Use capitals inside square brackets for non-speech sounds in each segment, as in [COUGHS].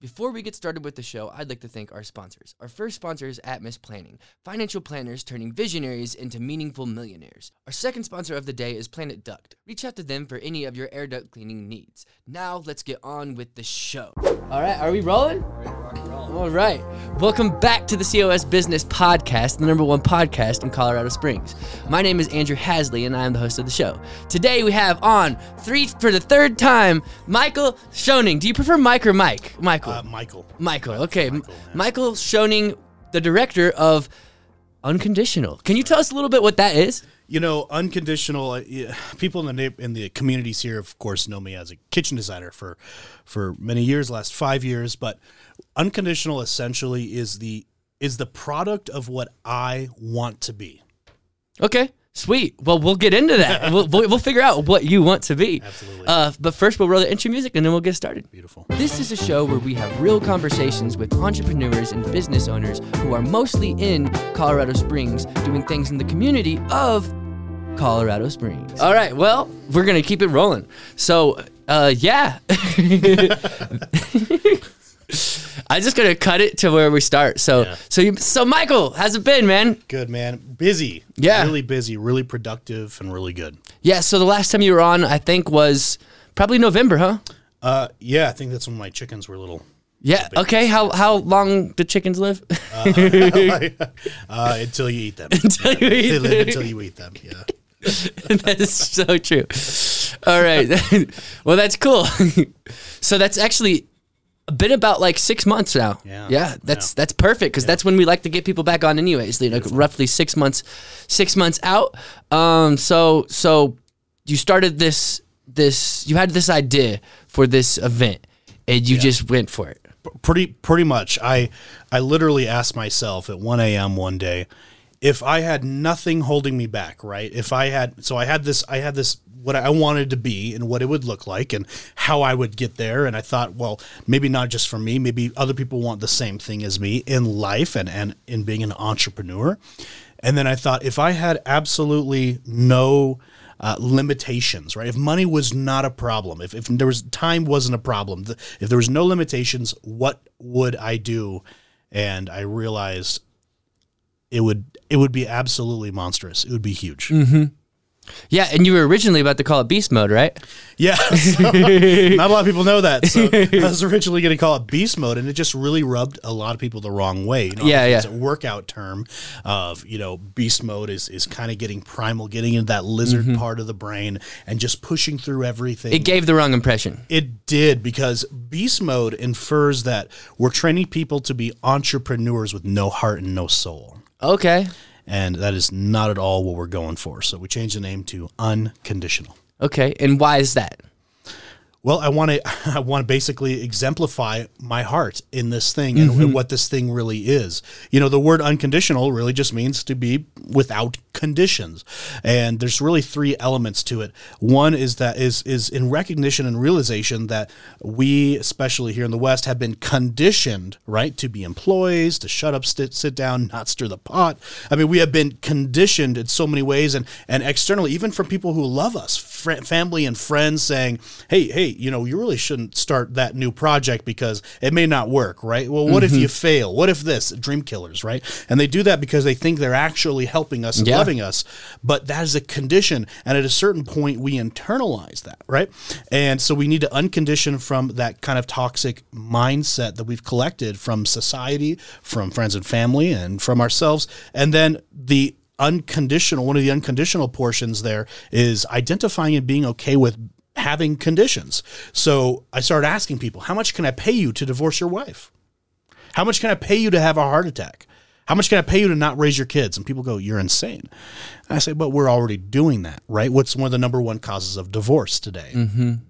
Before we get started with the show, I'd like to thank our sponsors. Our first sponsor is Atmos Planning, financial planners turning visionaries into meaningful millionaires. Our second sponsor of the day is Planet Duct. Reach out to them for any of your air duct cleaning needs. Now, let's get on with the show. All right, are we rolling? All right. Welcome back to the COS Business Podcast, the number one podcast in Colorado Springs. My name is Andrew Hasley, and I am the host of the show. Today we have on three for the third time Michael Schoening. Do you prefer Mike or Mike? Michael. Uh, Michael. Michael. Okay, Michael, yeah. Michael Schoening, the director of Unconditional. Can you tell us a little bit what that is? You know, unconditional. Uh, yeah, people in the in the communities here, of course, know me as a kitchen designer for for many years, last five years. But unconditional essentially is the is the product of what I want to be. Okay, sweet. Well, we'll get into that. [LAUGHS] we'll, we'll, figure out what you want to be. Absolutely. Uh, but first, we'll roll the intro music and then we'll get started. Beautiful. This is a show where we have real conversations with entrepreneurs and business owners who are mostly in Colorado Springs doing things in the community of Colorado Springs. All right, well, we're going to keep it rolling. So, uh, yeah. [LAUGHS] [LAUGHS] I'm just going to cut it to where we start. So, Yeah. so you, so Michael, how's it been, man? Good man. Busy. Yeah. Really busy. Really productive and really good. Yeah, so the last time you were on, I think was probably November, huh? Uh, yeah, I think that's when my chickens were little. Yeah. Okay. How how long do chickens live? uh, [LAUGHS] until you eat them. [LAUGHS] Until you eat They live them. until you eat them. Yeah. [LAUGHS] that is so true. All right. well, that's cool. so that's actually been about like six months now. Yeah. Yeah. That's Yeah. that's perfect because that's when we like to get people back on, anyways. Like roughly six months, six months out. Um. So so you started this this you had this idea for this event and you just went for it. pretty pretty much i i literally asked myself at 1 a.m one day if i had nothing holding me back right if i had so i had this i had this what i wanted to be and what it would look like and how i would get there and i thought well maybe not just for me maybe other people want the same thing as me in life and and in being an entrepreneur and then i thought if i had absolutely no uh, limitations, right? If money was not a problem, if, if there was time wasn't a problem, if there was no limitations, what would I do? And I realized it would it would be absolutely monstrous. It would be huge. Mm-hmm. Yeah, and you were originally about to call it beast mode, right? Yeah, [LAUGHS] so, not a lot of people know that. So I was originally going to call it beast mode, and it just really rubbed a lot of people the wrong way. You know, Yeah, it's yeah. a workout term of you know beast mode is is kind of getting primal, getting into that lizard mm-hmm. part of the brain, and just pushing through everything. It gave the wrong impression. It did because beast mode infers that we're training people to be entrepreneurs with no heart and no soul. Okay. And that is not at all what we're going for. So we changed the name to unconditional. Okay. And why is that? Well, I want to [LAUGHS] I want to basically exemplify my heart in this thing and, and mm-hmm. what this thing really is. You know, the word unconditional really just means to be without conditions. And there's really three elements to it. One is that is is in recognition and realization that we, especially here in the West, have been conditioned, right, to be employees, to shut up, sit, sit down, not stir the pot. I mean, we have been conditioned in so many ways, and and externally, even from people who love us, fr- family and friends, saying, "Hey, hey, you know, you really shouldn't start that new project because it may not work, right? Well, what if mm-hmm. you fail? What if this? Dream killers, right? And they do that because they think they're actually helping us Yeah. Loving us, but that is a condition, and at a certain point, we internalize that, right? And so we need to uncondition from that kind of toxic mindset that we've collected from society, from friends and family, and from ourselves, and then the unconditional one of the unconditional portions there is identifying and being okay with having conditions. So I started asking people, how much can I pay you to divorce your wife? How much can I pay you to have a heart attack? How much can I pay you to not raise your kids? And people go, You're insane. And I say, But we're already doing that, right? What's one of the number one causes of divorce today?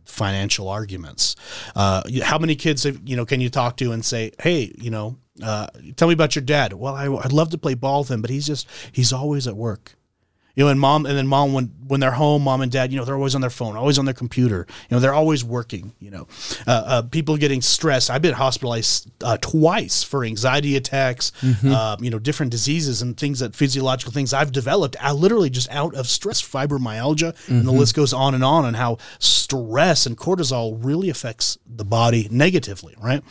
Financial arguments. Uh, how many kids have, you know, can you talk to and say, Hey, you know, uh, tell me about your dad? Well, I, I'd love to play ball with him, but he's just, he's always at work. You know, and mom, and then mom, when when they're home, mom and dad, you know, they're always on their phone, always on their computer. You know, they're always working. You know, uh, uh, people getting stressed. I've been hospitalized uh, twice for anxiety attacks. Uh, you know, different diseases and things that physiological things I've developed. I literally just out of stress, fibromyalgia, and the list goes on and on. And how stress and cortisol really affects the body negatively, right?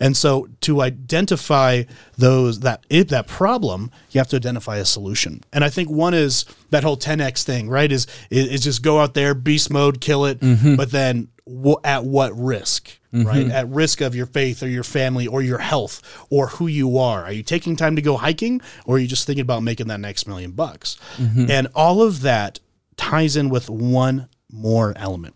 And so to identify those that that problem, you have to identify a solution. And I think one is that whole 10x thing, right? Is is, is just go out there, beast mode, kill it, mm-hmm. but then w- at what risk? Mm-hmm. Right, at risk of your faith or your family or your health or who you are. Are you taking time to go hiking or are you just thinking about making that next million bucks? Mm-hmm. And all of that ties in with one more element,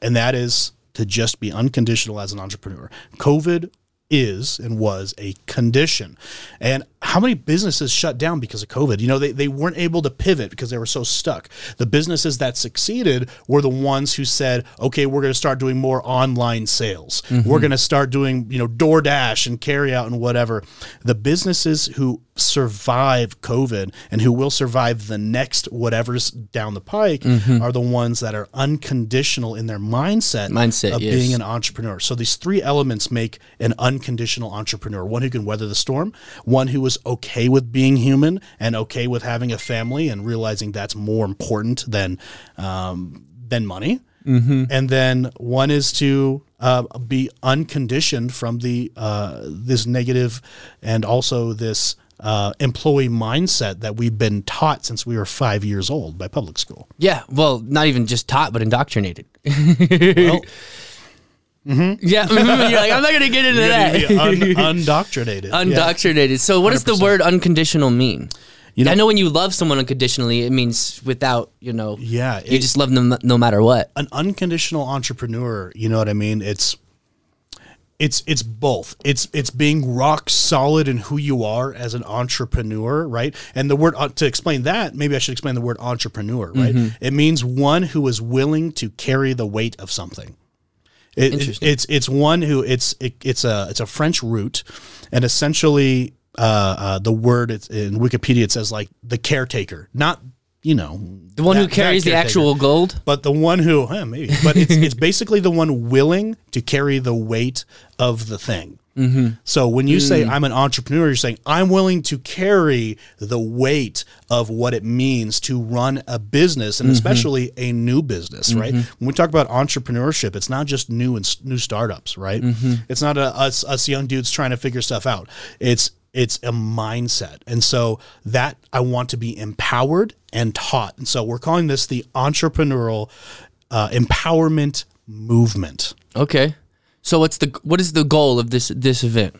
and that is to just be unconditional as an entrepreneur. COVID is and was a condition. And how many businesses shut down because of COVID? You know, they, they weren't able to pivot because they were so stuck. The businesses that succeeded were the ones who said, okay, we're going to start doing more online sales. We're mm-hmm. going to start doing, you know, DoorDash and carry out and whatever. The businesses who survive COVID and who will survive the next whatever's down the pike mm-hmm. are the ones that are unconditional in their mindset, Mindset, of yes. being an entrepreneur. So these three elements make an unconditional entrepreneur: one who can weather the storm, one who okay with being human and okay with having a family and realizing that's more important than um, than money. And then one is to uh, be unconditioned from the uh, this negative and also this uh, employee mindset that we've been taught since we were five years old by public school. Yeah, well, not even just taught, but indoctrinated. Well, Yeah, mhm, [LAUGHS] you're like, I'm not gonna get into that. un- [LAUGHS] undoctrinated. Yeah. Undoctrinated. So, what does the word unconditional mean? You know- I know when you love someone unconditionally, it means without, you know, Yeah, you it- just love them no matter what. an unconditional entrepreneur you know what i mean it's it's it's both it's it's being rock solid in who you are as an entrepreneur right and the word uh, to explain that maybe i should explain the word entrepreneur right it means one who is willing to carry the weight of something it, it- it's it's one who it's it, it's a it's a French root, and essentially uh, uh, the word it's, in Wikipedia it says like the caretaker, not you know The one who that- that carries the actual gold. but the one who eh, maybe but it's, it's basically the one willing to carry the weight of the thing Mm-hmm. so when you Mm. say i'm an entrepreneur you're saying i'm willing to carry the weight of what it means to run a business Mm-hmm. and especially a new business right when we talk about entrepreneurship it's not just new and new startups right Mm-hmm. it's not a, us us young dudes trying to figure stuff out it's it's a mindset and so that i want to be empowered and taught and so we're calling this the entrepreneurial uh, empowerment movement Okay. So what's the what is the goal of this this event?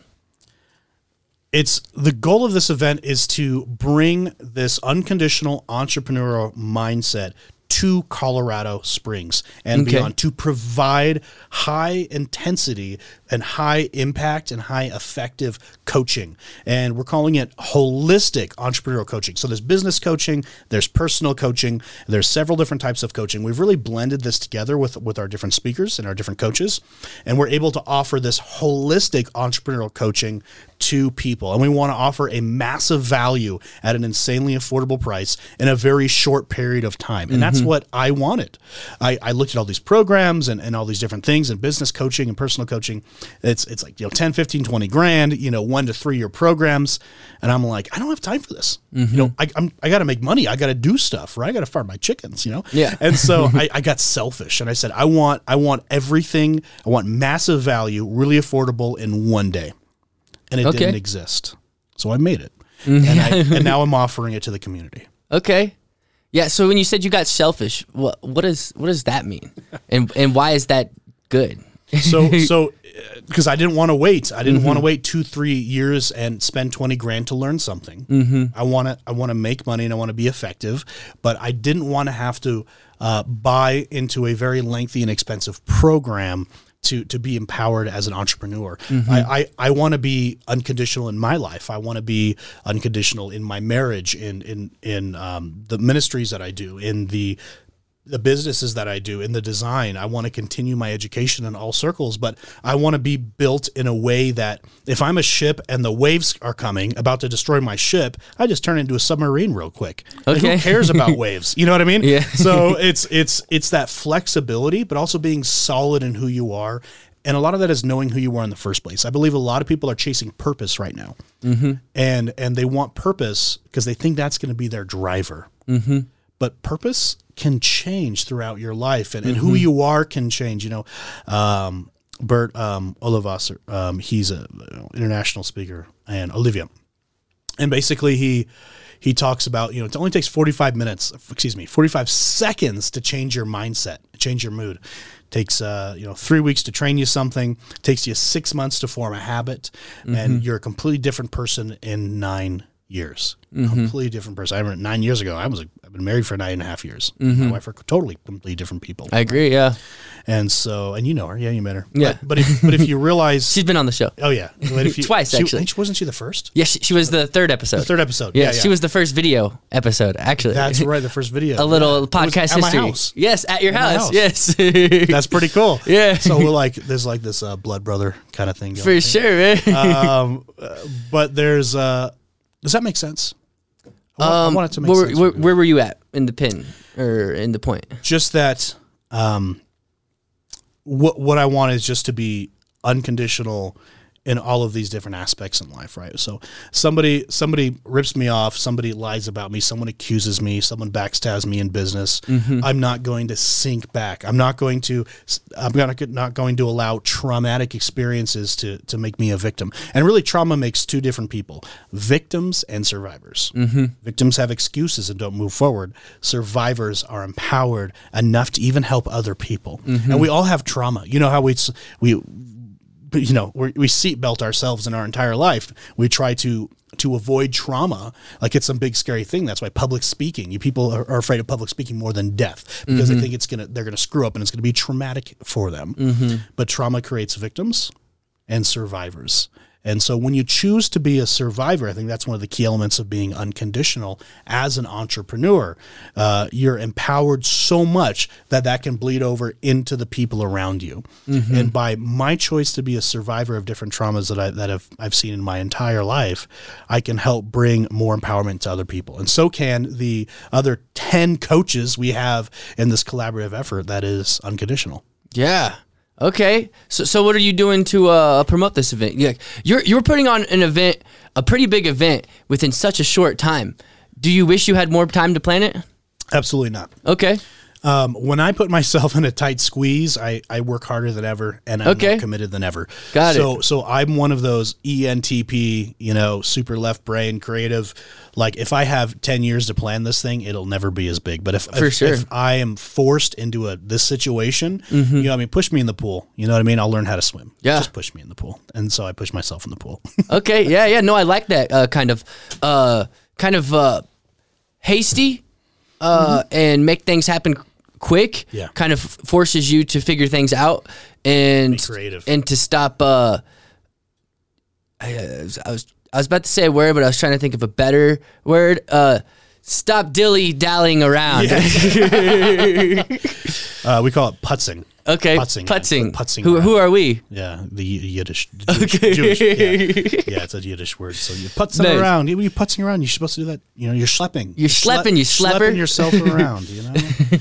it's the goal of this event is to bring this unconditional entrepreneurial mindset to Colorado Springs and Okay. beyond to provide high intensity and high impact and high effective coaching. And we're calling it holistic entrepreneurial coaching. So there's business coaching, there's personal coaching, there's several different types of coaching. We've really blended this together with with our different speakers and our different coaches, and we're able to offer this holistic entrepreneurial coaching to people. And we want to offer a massive value at an insanely affordable price in a very short period of time. And that's mm-hmm. what I wanted. I, I looked at all these programs and, and all these different things and business coaching and personal coaching. It's it's like, you know, 10, 15, 20 grand, you know, one to three year programs. And I'm like, I don't have time for this. You mm-hmm. know, I, I'm, I got to make money. I got to do stuff, right? I got to farm my chickens, you know? Yeah. And so [LAUGHS] I, I got selfish and I said, I want, I want everything. I want massive value, really affordable in one day and it Okay. didn't exist. So I made it, and, I, [LAUGHS] and now I'm offering it to the community. Okay. Yeah. So when you said you got selfish, what what does what does that mean, and and why is that good? So, [LAUGHS] so because I didn't want to wait, I didn't want to wait two, three years and spend twenty grand to learn something. Mm-hmm. I want to, I want to make money and I want to be effective, but I didn't want to have to uh, buy into a very lengthy and expensive program. To, to be empowered as an entrepreneur, I, I, I want to be unconditional in my life. I want to be unconditional in my marriage, in in in um, the ministries that I do, in the the businesses that I do in the design. I want to continue my education in all circles, but I want to be built in a way that if I'm a ship and the waves are coming about to destroy my ship, I just turn into a submarine real quick. Like, Okay. who cares about [LAUGHS] waves? You know what I mean? Yeah. so it's it's it's that flexibility, but also being solid in who you are. And a lot of that is knowing who you are in the first place. I believe a lot of people are chasing purpose right now, mm-hmm. and and they want purpose because they think that's going to be their driver. Mm-hmm. But purpose can change throughout your life, and, and who you are can change. You know, um, Bert um, Olivasser, um, he's a uh, international speaker, and Olivia, and basically he he talks about you know it only takes 45 minutes excuse me 45 seconds to change your mindset change your mood. Takes uh, you know three weeks to train you something takes you six months to form a habit and you're a completely different person in nine years. Completely different person. I remember nine years ago i was a, i've been married for nine and a half years my wife are totally completely different people I agree. Yeah, and so and you know her yeah you met her Yeah. but, but if but if you [LAUGHS] realize she's been on the show. oh yeah [LAUGHS] you, Twice, she- actually. wasn't she the first Yeah, she, she was the third episode. the third episode Yeah, yeah, she was the first video episode. Actually, That's right, the first video. [LAUGHS] a little Yeah. Podcast history. house. Yes, at your house. house. Yes, That's pretty cool. Yeah. So we're like, there's like this uh, blood brother kind of thing. for Going. sure, man. Um, uh, but there's. Uh, does that make sense? I I Um, want it to make where, sense. where, where were you at in the pin or in the point? just that. Um, what what I want is just to be unconditional in all of these different aspects in life, right? So somebody somebody rips me off, somebody lies about me, someone accuses me, someone backstabs me in business. Mm-hmm. I'm not going to sink back. I'm not going to I'm not not going to allow traumatic experiences to to make me a victim. And really trauma makes two different people, victims and survivors. Mm-hmm. Victims have excuses and don't move forward. Survivors are empowered enough to even help other people. Mm-hmm. And we all have trauma. You know how we we you know we we seatbelt ourselves in our entire life. We try to to avoid trauma like it's some big scary thing. That's why public speaking. You people are, are afraid of public speaking more than death because they mm-hmm. think it's gonna they're gonna screw up and it's gonna be traumatic for them. Mm-hmm. But trauma creates victims and survivors. And so when you choose to be a survivor, I think that's one of the key elements of being unconditional as an entrepreneur. Uh, you're empowered so much that that can bleed over into the people around you. And by my choice to be a survivor of different traumas that I that have I've seen in my entire life, I can help bring more empowerment to other people. And so can the other 10 coaches we have in this collaborative effort that is unconditional. Yeah. Okay. So, so what are you doing to uh, promote this event? Yeah, you're you're putting on an event, a pretty big event, within such a short time. Do you wish you had more time to plan it? Absolutely not. Okay. Um, when I put myself [LAUGHS] in a tight squeeze, I, I work harder than ever and I'm Okay. more committed than ever. Got it. so, So I'm one of those ENTP, you know, super left brain creative. Like if I have 10 years to plan this thing, it'll never be as big. But if, For if, sure. if I am forced into a this situation, Mm-hmm. you know, what I mean, push me in the pool. You know what I mean? I'll learn how to swim. Yeah. Just push me in the pool. And so I push myself in the pool. [LAUGHS] Okay. Yeah. Yeah. No, I like that uh, kind of, uh, kind of uh, hasty, uh, and make things happen quick. Yeah. Kind of forces you to figure things out and and to stop. Uh, I, I was I was about to say a word, but I was trying to think of a better word. Uh, stop dilly dallying around. [LAUGHS] [LAUGHS] uh, we call it putzing. Okay. Putzing. Putzing. Putzing Who, who are we? Yeah, the Yiddish. [LAUGHS] Jewish, Jewish, yeah. [LAUGHS] yeah, it's a Yiddish word. So you're putzing Nice. around. You're putzing around, you're supposed to do that. You know, you're schlepping. You're schlepping, you schlepper. Schlepping yourself [LAUGHS] around, you know?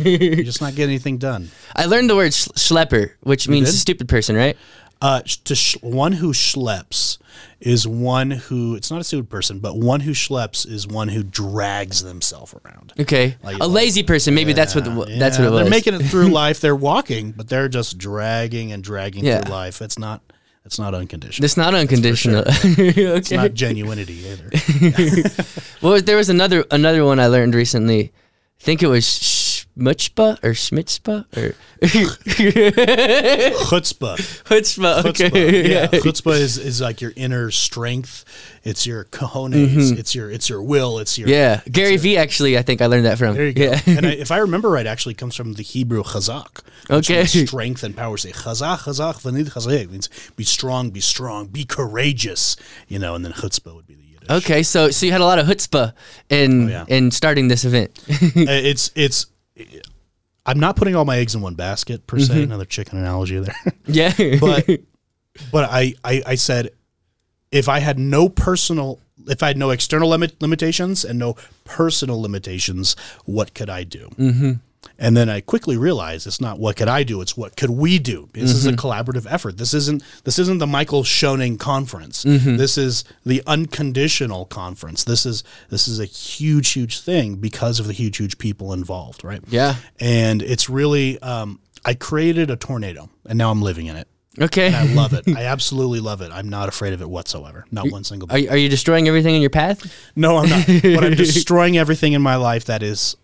you're just not getting anything done. I learned the word sch- schlepper, which means did? stupid person, right? Uh, to sh- one who schleps is one who, it's not a stupid person, but one who schleps is one who drags themselves around. Okay. Like- a lazy person. Maybe that's what the, that's what it was. They're making it through [LAUGHS] life. They're walking, but they're just dragging and dragging Yeah. through life. It's not, it's not unconditional. It's not unconditional. [LAUGHS] It's okay. not genuinity either. [LAUGHS] Well, there was another another one I learned recently. I think it was schmutzpah or schmitzpah or [LAUGHS] Chutzpah. chutzpah. Chutzpah. Okay. Yeah, [LAUGHS] chutzpah is, is like your inner strength. It's your cojones. It's your it's your will. It's your Mm-hmm. Yeah. Gary Vee actually, I think I learned that from. There you go. Yeah. and I, [LAUGHS] if I remember right, actually comes from the Hebrew chazak. Okay. strength and power. Say chazak, chazak, v'nid chazak means be strong, be strong, be courageous. You know, and then chutzpah would be the Yiddish. Okay, so so you had a lot of chutzpah in Oh, yeah. in starting this event. Uh, it's it's I'm not putting all my eggs in one basket per se. Another chicken analogy there. [LAUGHS] Yeah. [LAUGHS] but but I, I I said if I had no personal if I had no external limit, limitations and no personal limitations, what could I do? Mm-hmm. And then I quickly realized it's not what could I do; it's what could we do. This is a collaborative effort. This isn't this isn't the Michael Schoening conference. This is the unconditional conference. This is this is a huge, huge thing because of the huge, huge people involved, right? Yeah. And it's really um, I created a tornado, and now I'm living in it. okay. And I love it. I [LAUGHS] absolutely love it. I'm not afraid of it whatsoever. Not one single Are, are you destroying everything in your path? No, I'm not. but I'm [LAUGHS] destroying everything in my life that is,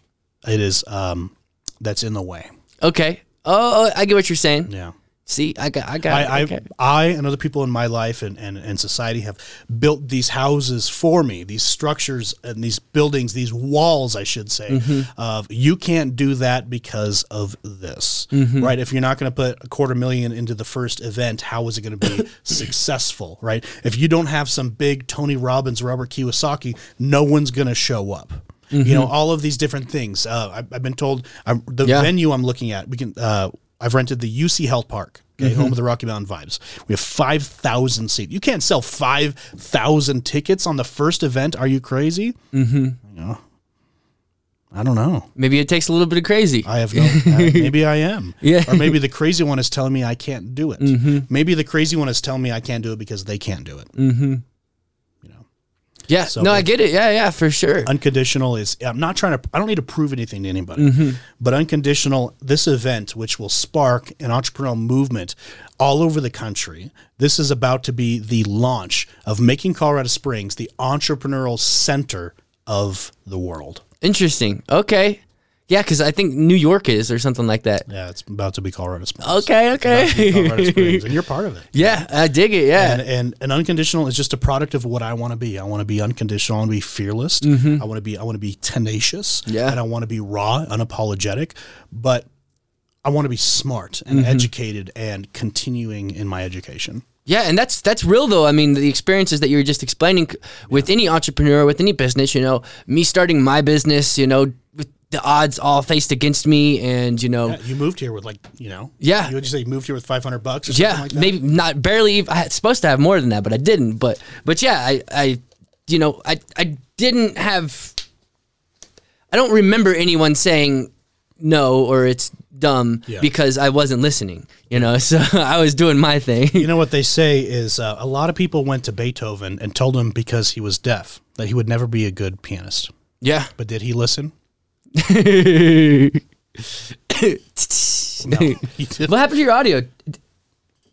it is, um, that's in the way. Okay. Oh, oh, I get what you're saying. Yeah. See, I got, I got. I, it. I, okay. I and other people in my life and, and, and society have built these houses for me, these structures and these buildings, these walls, I should say, mm-hmm. of you can't do that because of this, mm-hmm. right? If you're not going to put a quarter million into the first event, how is it going to be [LAUGHS] successful, right? If you don't have some big Tony Robbins, Robert Kiyosaki, no one's going to show up. You know all of these different things. Uh, I've, I've been told I'm, the Yeah. venue I'm looking at. We can. Uh, I've rented the UC Health Park, okay, home of the Rocky Mountain Vibes. We have five thousand seats. You can't sell five thousand tickets on the first event. Are you crazy? Mm-hmm. You know, I don't know. Maybe it takes a little bit of crazy. I have no. I- [LAUGHS] maybe I am. Yeah. Or maybe the crazy one is telling me I can't do it. Maybe the crazy one is telling me I can't do it because they can't do it. Yeah. so no, I get it. Yeah, yeah, for sure. unconditional is i'm not trying to i don't need to prove anything to anybody mm-hmm. but unconditional this event which will spark an entrepreneurial movement all over the country this is about to be the launch of making colorado springs the entrepreneurial center of the world Interesting. Okay. Yeah, because I think New York is or something like that. yeah it's about to be colorado springs Okay. Be colorado Okay. [LAUGHS] springs and you're part of it yeah, I dig it. Yeah. and, and and unconditional is just a product of what I want to be. I want to be unconditional. I want to be fearless. I want to be I want to be tenacious. Mm-hmm. Yeah. and I want to be raw, unapologetic. But I want to be smart Mm-hmm. and educated and continuing in my education. Yeah, and that's that's real though. I mean, the experiences that you were just explaining with any entrepreneur, with any business, you know, me starting my business, you know, the odds all faced against me, and you know, Yeah, you moved here with like you know. Yeah. You would just say you moved here with five hundred bucks or something yeah, like that? maybe not barely. Even, I had supposed to have more than that, but I didn't. But but yeah, I I you know I I didn't have. I don't remember anyone saying no or it's dumb Yeah. because I wasn't listening. You know, [LAUGHS] so I was doing my thing. You know what they say is uh, a lot of people went to Beethoven and told him because he was deaf that he would never be a good pianist. yeah. But did he listen? No. [LAUGHS] What happened to your audio?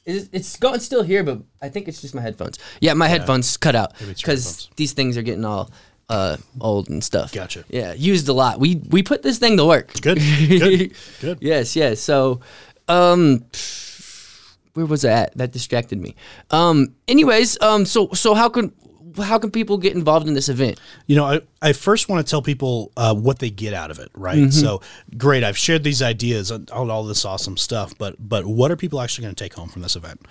It's, it's going still here, but I think it's just my headphones. Yeah, my headphones cut out it's your because headphones. these things are getting all uh, old and stuff. Gotcha. Yeah, used a lot. We we put this thing to work. Good. Good. Good. [LAUGHS] yes, yes. So, um, where was I at? That distracted me. Um, anyways, um, so so how can how can people get involved in this event? You know, I, I first want to tell people uh, what they get out of it, right? Mm-hmm. So great, I've shared these ideas on, on all this awesome stuff, but but what are people actually going to take home from this event?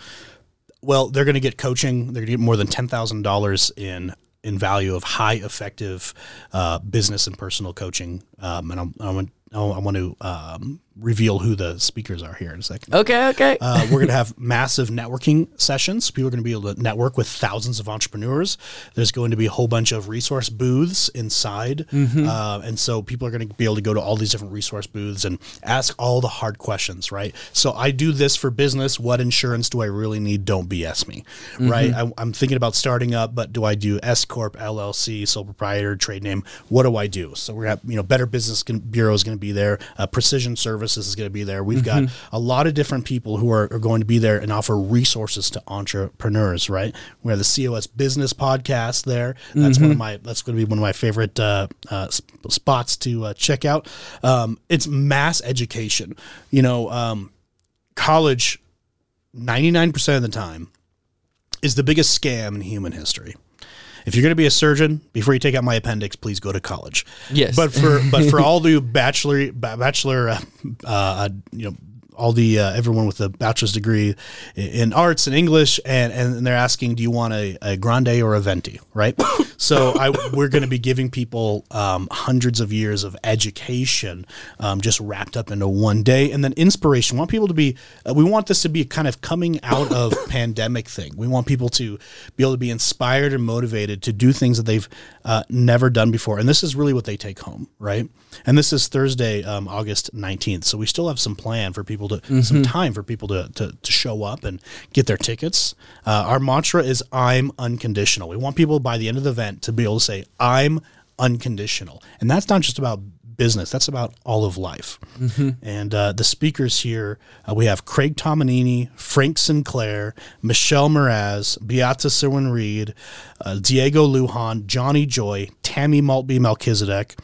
Well, they're going to get coaching. They're going to get more than ten thousand dollars in in value of high effective uh, business and personal coaching. Um, and I'm, I want I want to um, reveal who the speakers are here in a second. Okay, okay. Uh, we're going to have massive networking sessions. People are going to be able to network with thousands of entrepreneurs. There's going to be a whole bunch of resource booths inside. Uh, and so people are going to be able to go to all these different resource booths and ask all the hard questions, right? So I do this for business. What insurance do I really need? Don't BS me, right? I, I'm thinking about starting up, but do I do S Corp, LLC, sole proprietor, trade name? What do I do? So we're going to have, you know, Better Business Bureau is going to be there. Uh, Precision Services is going to be there. We've got a lot of different people who are, are going to be there and offer resources to entrepreneurs, right? We have the COS Business Podcast there. That's one of my, that's going to be one of my favorite uh, uh, sp- spots to uh, check out. Um, it's mass education. You know, um, college, 99% of the time, is the biggest scam in human history. If you're going to be a surgeon, before you take out my appendix, please go to college. Yes. But for but for [LAUGHS] all the bachelor bachelor, uh, uh, you know, all the uh, everyone with a bachelor's degree in arts and English, and and they're asking, do you want a, a grande or a venti, right? [COUGHS] So I, we're going to be giving people um, hundreds of years of education um, just wrapped up into one day, and then inspiration. We want people to be. Uh, we want this to be a kind of coming out of [COUGHS] pandemic thing. We want people to be able to be inspired and motivated to do things that they've uh, never done before, and this is really what they take home, right? And this is Thursday, um, August nineteenth. So we still have some plan for people to mm-hmm. some time for people to, to to show up and get their tickets. Uh, our mantra is "I'm unconditional." We want people by the end of the event to be able to say, I'm unconditional. And that's not just about business, that's about all of life. Mm-hmm. And uh, the speakers here uh, we have Craig Tomanini, Frank Sinclair, Michelle Mraz, Beata Serwin Reed, uh, Diego Lujan, Johnny Joy, Tammy Maltby Melchizedek,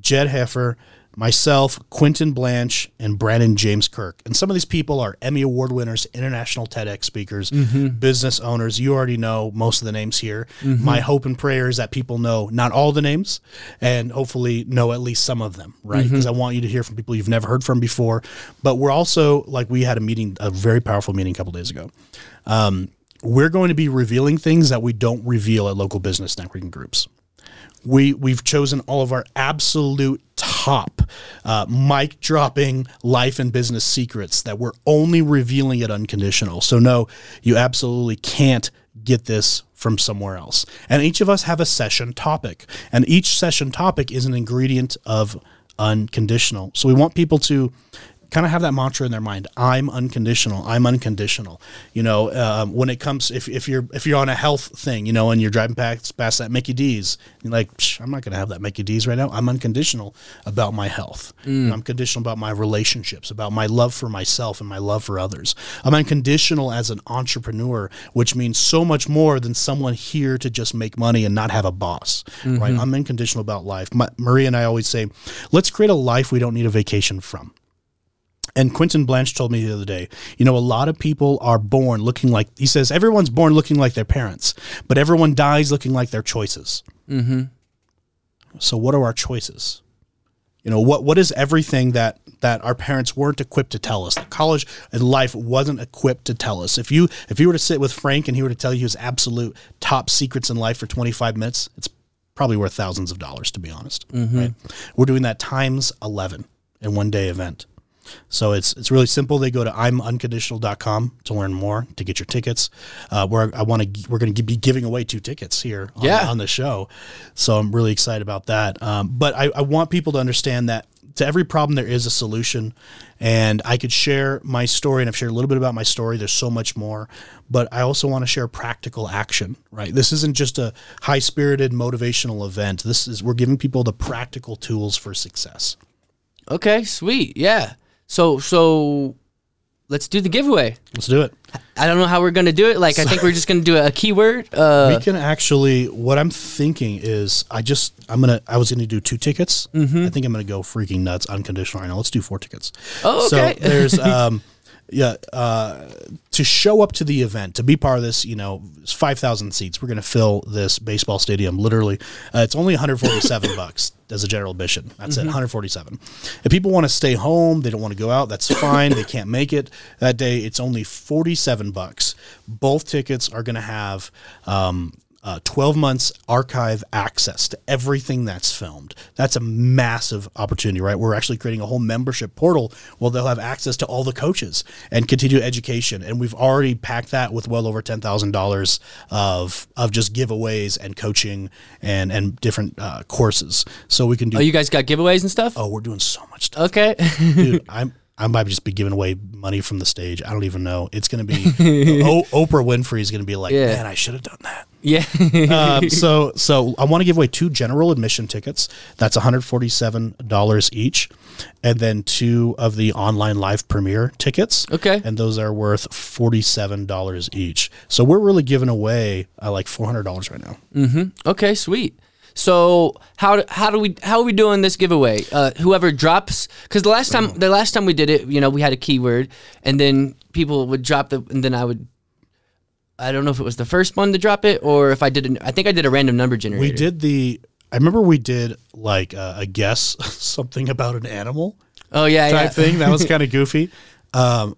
Jed Heffer myself, Quentin Blanche, and Brandon James Kirk. And some of these people are Emmy Award winners, international TEDx speakers, mm-hmm. business owners. You already know most of the names here. Mm-hmm. My hope and prayer is that people know not all the names and hopefully know at least some of them, right? Because mm-hmm. I want you to hear from people you've never heard from before. But we're also, like, we had a meeting, a very powerful meeting a couple days ago. Um, we're going to be revealing things that we don't reveal at local business networking groups we we've chosen all of our absolute top uh, mic dropping life and business secrets that we're only revealing it unconditional. So no, you absolutely can't get this from somewhere else. And each of us have a session topic, and each session topic is an ingredient of unconditional. So we want people to kind of have that mantra in their mind i'm unconditional i'm unconditional. You know um, when it comes if, if you're if you're on a health thing you know and you're driving past, past that mickey d's you're like i'm not going to have that mickey d's right now. I'm unconditional about my health. Mm. i'm conditional about my relationships about my love for myself and my love for others. I'm unconditional as an entrepreneur which means so much more than someone here to just make money and not have a boss mm-hmm. right i'm unconditional about life. My, marie and i always say let's create a life we don't need a vacation from and Quentin Blanche told me the other day, you know, a lot of people are born looking like, he says, everyone's born looking like their parents, but everyone dies looking like their choices. Mm-hmm. So, what are our choices? You know, what what is everything that that our parents weren't equipped to tell us? That college and life wasn't equipped to tell us. If you if you were to sit with Frank and he were to tell you his absolute top secrets in life for 25 minutes, it's probably worth thousands of dollars to be honest. Mm-hmm. Right? We're doing that times 11 in one day event. So it's it's really simple. They go to imunconditional.com to learn more to get your tickets. Uh, where I want to we're going to be giving away two tickets here on, yeah. on the show. So I'm really excited about that. Um, but I, I want people to understand that to every problem there is a solution and i could share my story and i've shared a little bit about my story there's so much more but i also want to share practical action right this isn't just a high spirited motivational event this is we're giving people the practical tools for success okay sweet yeah so so let's do the giveaway. Let's do it. I don't know how we're gonna do it. Like I think we're just gonna do a keyword. Uh, we can actually. What I'm thinking is, I just I'm gonna. I was gonna do two tickets. Mm-hmm. I think I'm gonna go freaking nuts unconditional right now. Let's do four tickets. Oh, okay. So there's [LAUGHS] um. Yeah, uh, to show up to the event, to be part of this, you know, 5,000 seats. We're going to fill this baseball stadium literally. Uh, it's only 147 [LAUGHS] bucks as a general admission. That's mm-hmm. it, 147. If people want to stay home, they don't want to go out, that's fine. they can't make it that day. It's only 47 bucks. Both tickets are going to have um, uh, 12 months archive access to everything that's filmed. That's a massive opportunity, right? We're actually creating a whole membership portal where they'll have access to all the coaches and continue education. And we've already packed that with well over $10,000 of, of just giveaways and coaching and, and different uh, courses. So we can do. Oh, you guys got giveaways and stuff? Oh, we're doing so much stuff. Okay. Dude, [LAUGHS] I'm, I might just be giving away money from the stage. I don't even know. It's going to be [LAUGHS] o- Oprah Winfrey is going to be like, yeah. man, I should have done that. Yeah. um, [LAUGHS] so so I want to give away two general admission tickets. That's one hundred forty seven dollars each, and then two of the online live premiere tickets. Okay. And those are worth forty seven dollars each. So we're really giving away uh, like four hundred dollars right now. Mm-hmm. Okay. Sweet. So how how do we how are we doing this giveaway? Uh, whoever drops because the last time the last time we did it, you know, we had a keyword and then people would drop the and then I would. I don't know if it was the first one to drop it or if I did. An, I think I did a random number generator. We did the. I remember we did like uh, a guess [LAUGHS] something about an animal. Oh yeah, type yeah. thing that was [LAUGHS] kind of goofy. Um,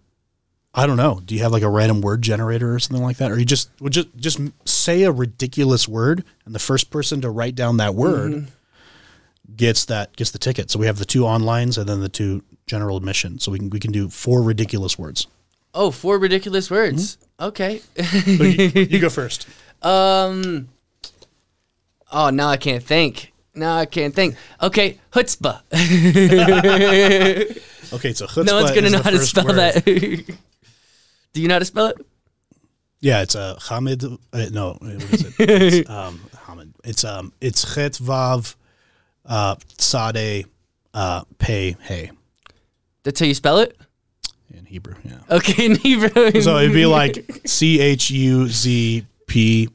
I don't know. Do you have like a random word generator or something like that, or you just would just just say a ridiculous word, and the first person to write down that word Mm-hmm. gets that gets the ticket. So we have the two onlines and then the two general admission. So we can we can do four ridiculous words. Oh, four ridiculous words. Okay. You, you go first. [LAUGHS] um. Oh, now I can't think. Now I can't think. Okay, chutzpah. [LAUGHS] Okay, so chutzpah no one's gonna know how to spell word. that. [LAUGHS] Do you know how to spell it? Yeah, it's a uh, Hamid. Uh, no, what is it? It's, um, Hamid. It's um, it's chet vav, uh, sade, uh, pei hey That's how you spell it. In Hebrew. Yeah. Okay, in Hebrew. [LAUGHS] So it'd be like C H U Z P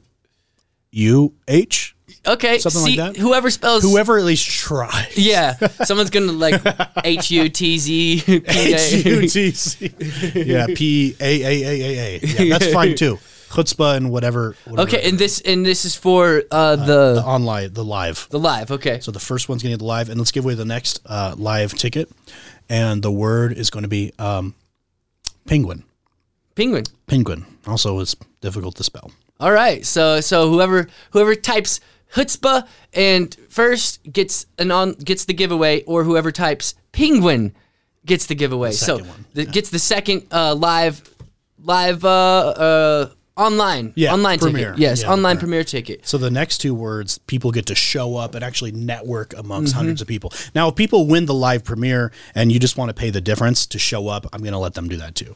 U H. okay. something like that. Whoever spells Whoever at least tries. Yeah, [LAUGHS] someone's gonna like H U T Z P H U A. T C. Yeah, P A A A A A. Yeah, that's fine too. Chutzpah and whatever. whatever Okay, and this and this is for uh, the the online, the live. the live. Okay. So the first one's going to get the live, and let's give away the next uh, live ticket. And the word is going to be um, penguin. Penguin. Penguin. Also, is difficult to spell. All right. So so whoever whoever types chutzpah and first gets an on gets the giveaway, or whoever types penguin gets the giveaway. so second one, the, gets the second uh, live live uh, uh, online Yeah, online premiere. ticket. Yes, Yeah, online premiere. ticket. So the next two words, people get to show up and actually network amongst Mm-hmm. hundreds of people. Now, if people win the live premiere and you just want to pay the difference to show up, I'm going to let them do that too.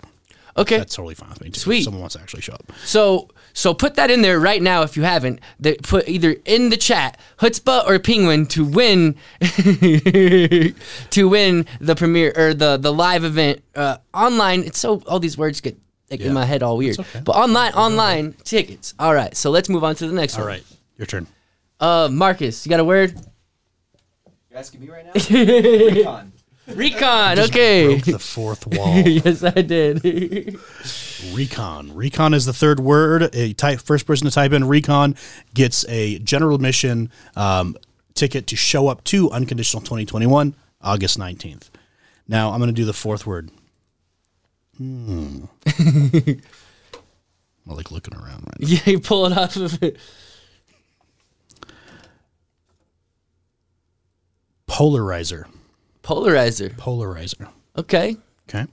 Okay. That's totally fine with me too. Sweet. If someone wants to actually show up. So so put that in there right now if you haven't. That put either in the chat chutzpah or penguin to win [LAUGHS] to win the premiere or the the live event uh, online. It's so all these words get like, in my head all weird. okay. But online online tickets. All right. So let's move on to the next All one. right, your turn. Uh, Marcus, you got a word? You're asking me right now? [LAUGHS] Recon. Recon. Okay. Broke the fourth [LAUGHS] wall. yes, I did. [LAUGHS] Recon. Recon is the third word. A type first person to type in recon gets a general admission um, ticket to show up to Unconditional 2021, August 19th. Now I'm going to do the fourth word. Hmm. I'm like looking around right now. [LAUGHS] yeah, you pull it off of it. Polarizer. Polarizer. Polarizer. Okay. Okay.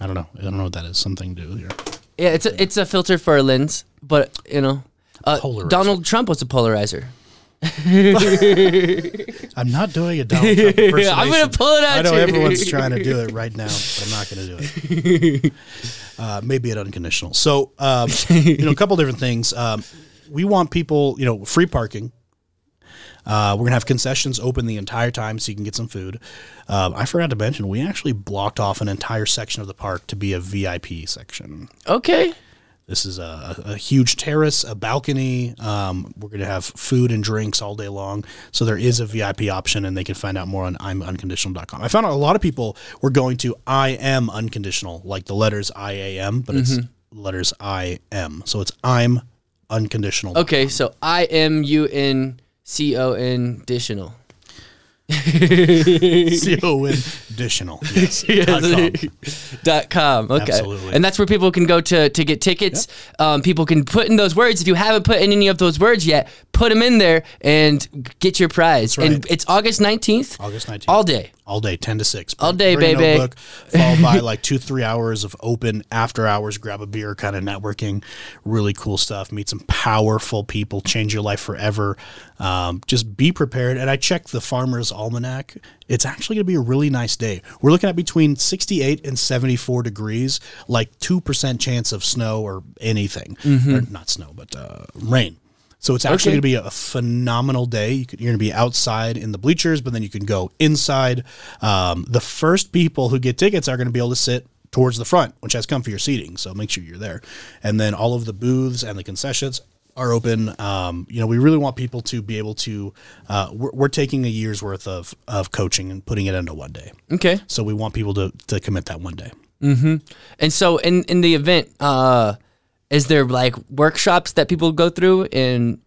I don't know. I don't know what that is. Something to do here. Yeah, it's a it's a filter for a lens, but you know, uh, Polarizer. Donald Trump was a polarizer. [LAUGHS] I'm not doing a Donald Trump impersonation. [LAUGHS] I'm gonna pull it out I know you. everyone's trying to do it right now, but I'm not going to do it. [LAUGHS] Uh, maybe at unconditional. So, um, you know, a couple different things. Um, we want people, you know, free parking. Uh, we're gonna have concessions open the entire time so you can get some food. Um, I forgot to mention we actually blocked off an entire section of the park to be a VIP section. Okay. This is a, a huge terrace, a balcony. Um, we're going to have food and drinks all day long. So there is a VIP option, and they can find out more on I'mUnconditional.com. I found out a lot of people were going to I am unconditional, like the letters I A M, but it's letters I M. So it's I'm unconditional. Okay, so I M U N C O N additional. [LAUGHS] C O N additional. [LAUGHS] Yes. Dot com. dot com. Okay, Absolutely. and that's where people can go to to get tickets. Um, people can put in those words. If you haven't put in any of those words yet, put them in there and get your prize. right. And it's August nineteenth, August 19th. all day. All day, 10 to 6. All day, Bring baby. notebook, followed by like two, three hours of open after hours, grab a beer kind of networking. Really cool stuff. Meet some powerful people, change your life forever. Um, just be prepared. And I checked the Farmer's Almanac. It's actually going to be a really nice day. We're looking at between 68 and 74 degrees, like 2% chance of snow or anything. Or not snow, but uh, rain. So it's actually Okay. going to be a phenomenal day. You could, you're going to be outside in the bleachers, but then you can go inside. Um, the first people who get tickets are going to be able to sit towards the front, which has comfier seating. So make sure you're there. And then all of the booths and the concessions are open. Um, you know, we really want people to be able to. Uh, we're, we're taking a year's worth of of coaching and putting it into one day. Okay. So we want people to to commit that one day. And so in in the event, uh, is there like workshops that people go through and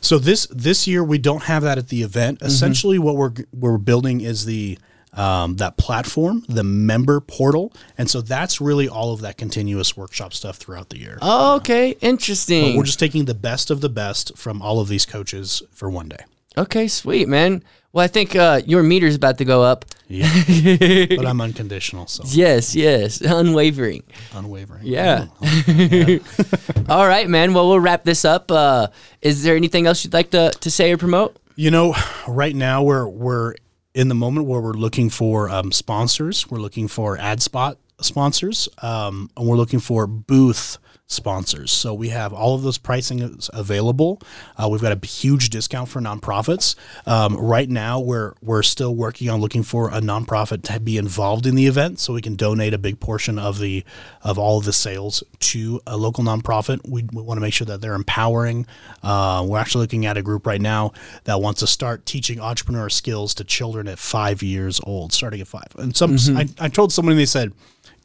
So this this year we don't have that at the event. Essentially, what we're we're building is the um, that platform, the member portal, and so that's really all of that continuous workshop stuff throughout the year. Oh, okay, interesting. We're just taking the best of the best from all of these coaches for one day. okay, sweet, man. Well, I think uh, your meter's about to go up. Yeah, [LAUGHS] but I'm unconditional, so Yes, yes, unwavering. unwavering. Yeah. [LAUGHS] All right, man. Well, we'll wrap this up. Uh, is there anything else you'd like to, to say or promote? You know, right now we're we're in the moment where we're looking for um, sponsors. We're looking for ad spot sponsors, um, and we're looking for booth sponsors. So we have all of those pricing is available. Uh, we've got a huge discount for nonprofits. Um, right now, we're we're still working on looking for a nonprofit to be involved in the event, so we can donate a big portion of the of all of the sales to a local nonprofit. We, we want to make sure that they're empowering. Uh, we're actually looking at a group right now that wants to start teaching entrepreneur skills to children at five years old, starting at five. And some I, I told somebody they said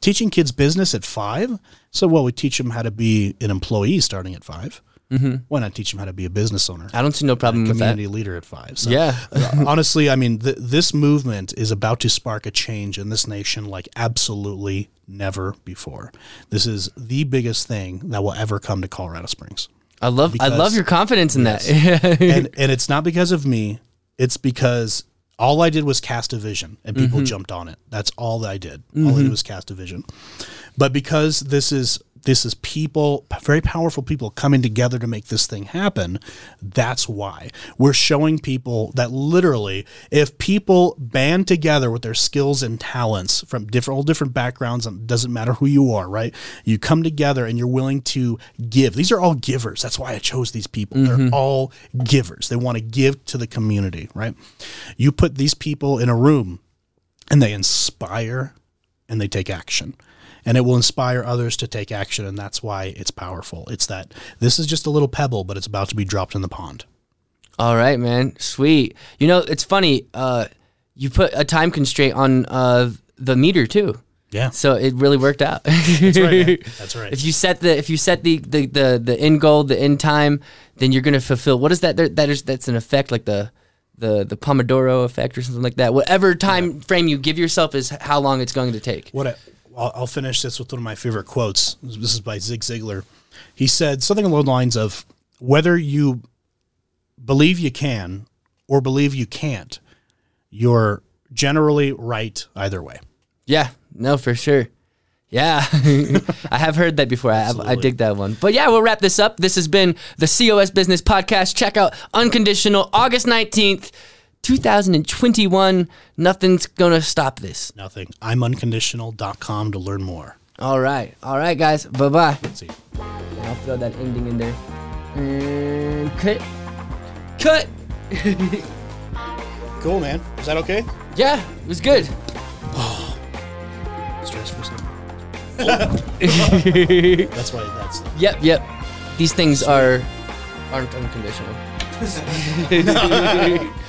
teaching kids business at five. So, well, we teach them how to be an employee starting at 5 Mm-hmm. Why not teach them how to be a business owner? I don't see no problem with that. community leader at five. So, Yeah. [LAUGHS] honestly, I mean, th- this movement is about to spark a change in this nation like absolutely never before. This is the biggest thing that will ever come to Colorado Springs. I love I love your confidence in that. [LAUGHS] and and it's not because of me. It's because all I did was cast a vision, and people mm-hmm. jumped on it. That's all that I did. All I mm-hmm. did was cast a vision. But because this is this is people, very powerful people coming together to make this thing happen. That's why we're showing people that literally, if people band together with their skills and talents from different, all different backgrounds, and it doesn't matter who you are, right? You come together and you're willing to give. These are all givers. That's why I chose these people. They're mm-hmm. all givers. They want to give to the community, right? You put these people in a room and they inspire and they take action. And it will inspire others to take action. And that's why it's powerful. It's that this is just a little pebble, but it's about to be dropped in the pond. All right, man. Sweet. You know, it's funny. Uh, you put a time constraint on uh, the meter too, Yeah. so it really worked out. That's right. man. That's right. [LAUGHS] If you set the if you set the the the, the end goal, the end time, then you're gonna fulfill. What is that? There, that is that's an effect like the the the Pomodoro effect or something like that. Whatever time frame you give yourself is how long it's going to take. What I'll, I'll finish this with one of my favorite quotes. This is by Zig Ziglar. He said something along the lines of whether you believe you can or believe you can't, you're generally right either way. Yeah, no, for sure. Yeah, [LAUGHS] I have heard that before. I, I dig that one. But yeah, we'll wrap this up. This has been the COS Business Podcast. Check out Unconditional August 19th, 2021. Nothing's going to stop this. Nothing. I'm unconditional.com to learn more. All right. All right, guys. Bye bye. Let's see. I'll throw that ending in there. And cut. Cut. [LAUGHS] Cool, man. Is that okay? Yeah, it was good. [SIGHS] Stress for a second. [LAUGHS] That's why that's. Yep, yep. These things are aren't unconditional. [LAUGHS]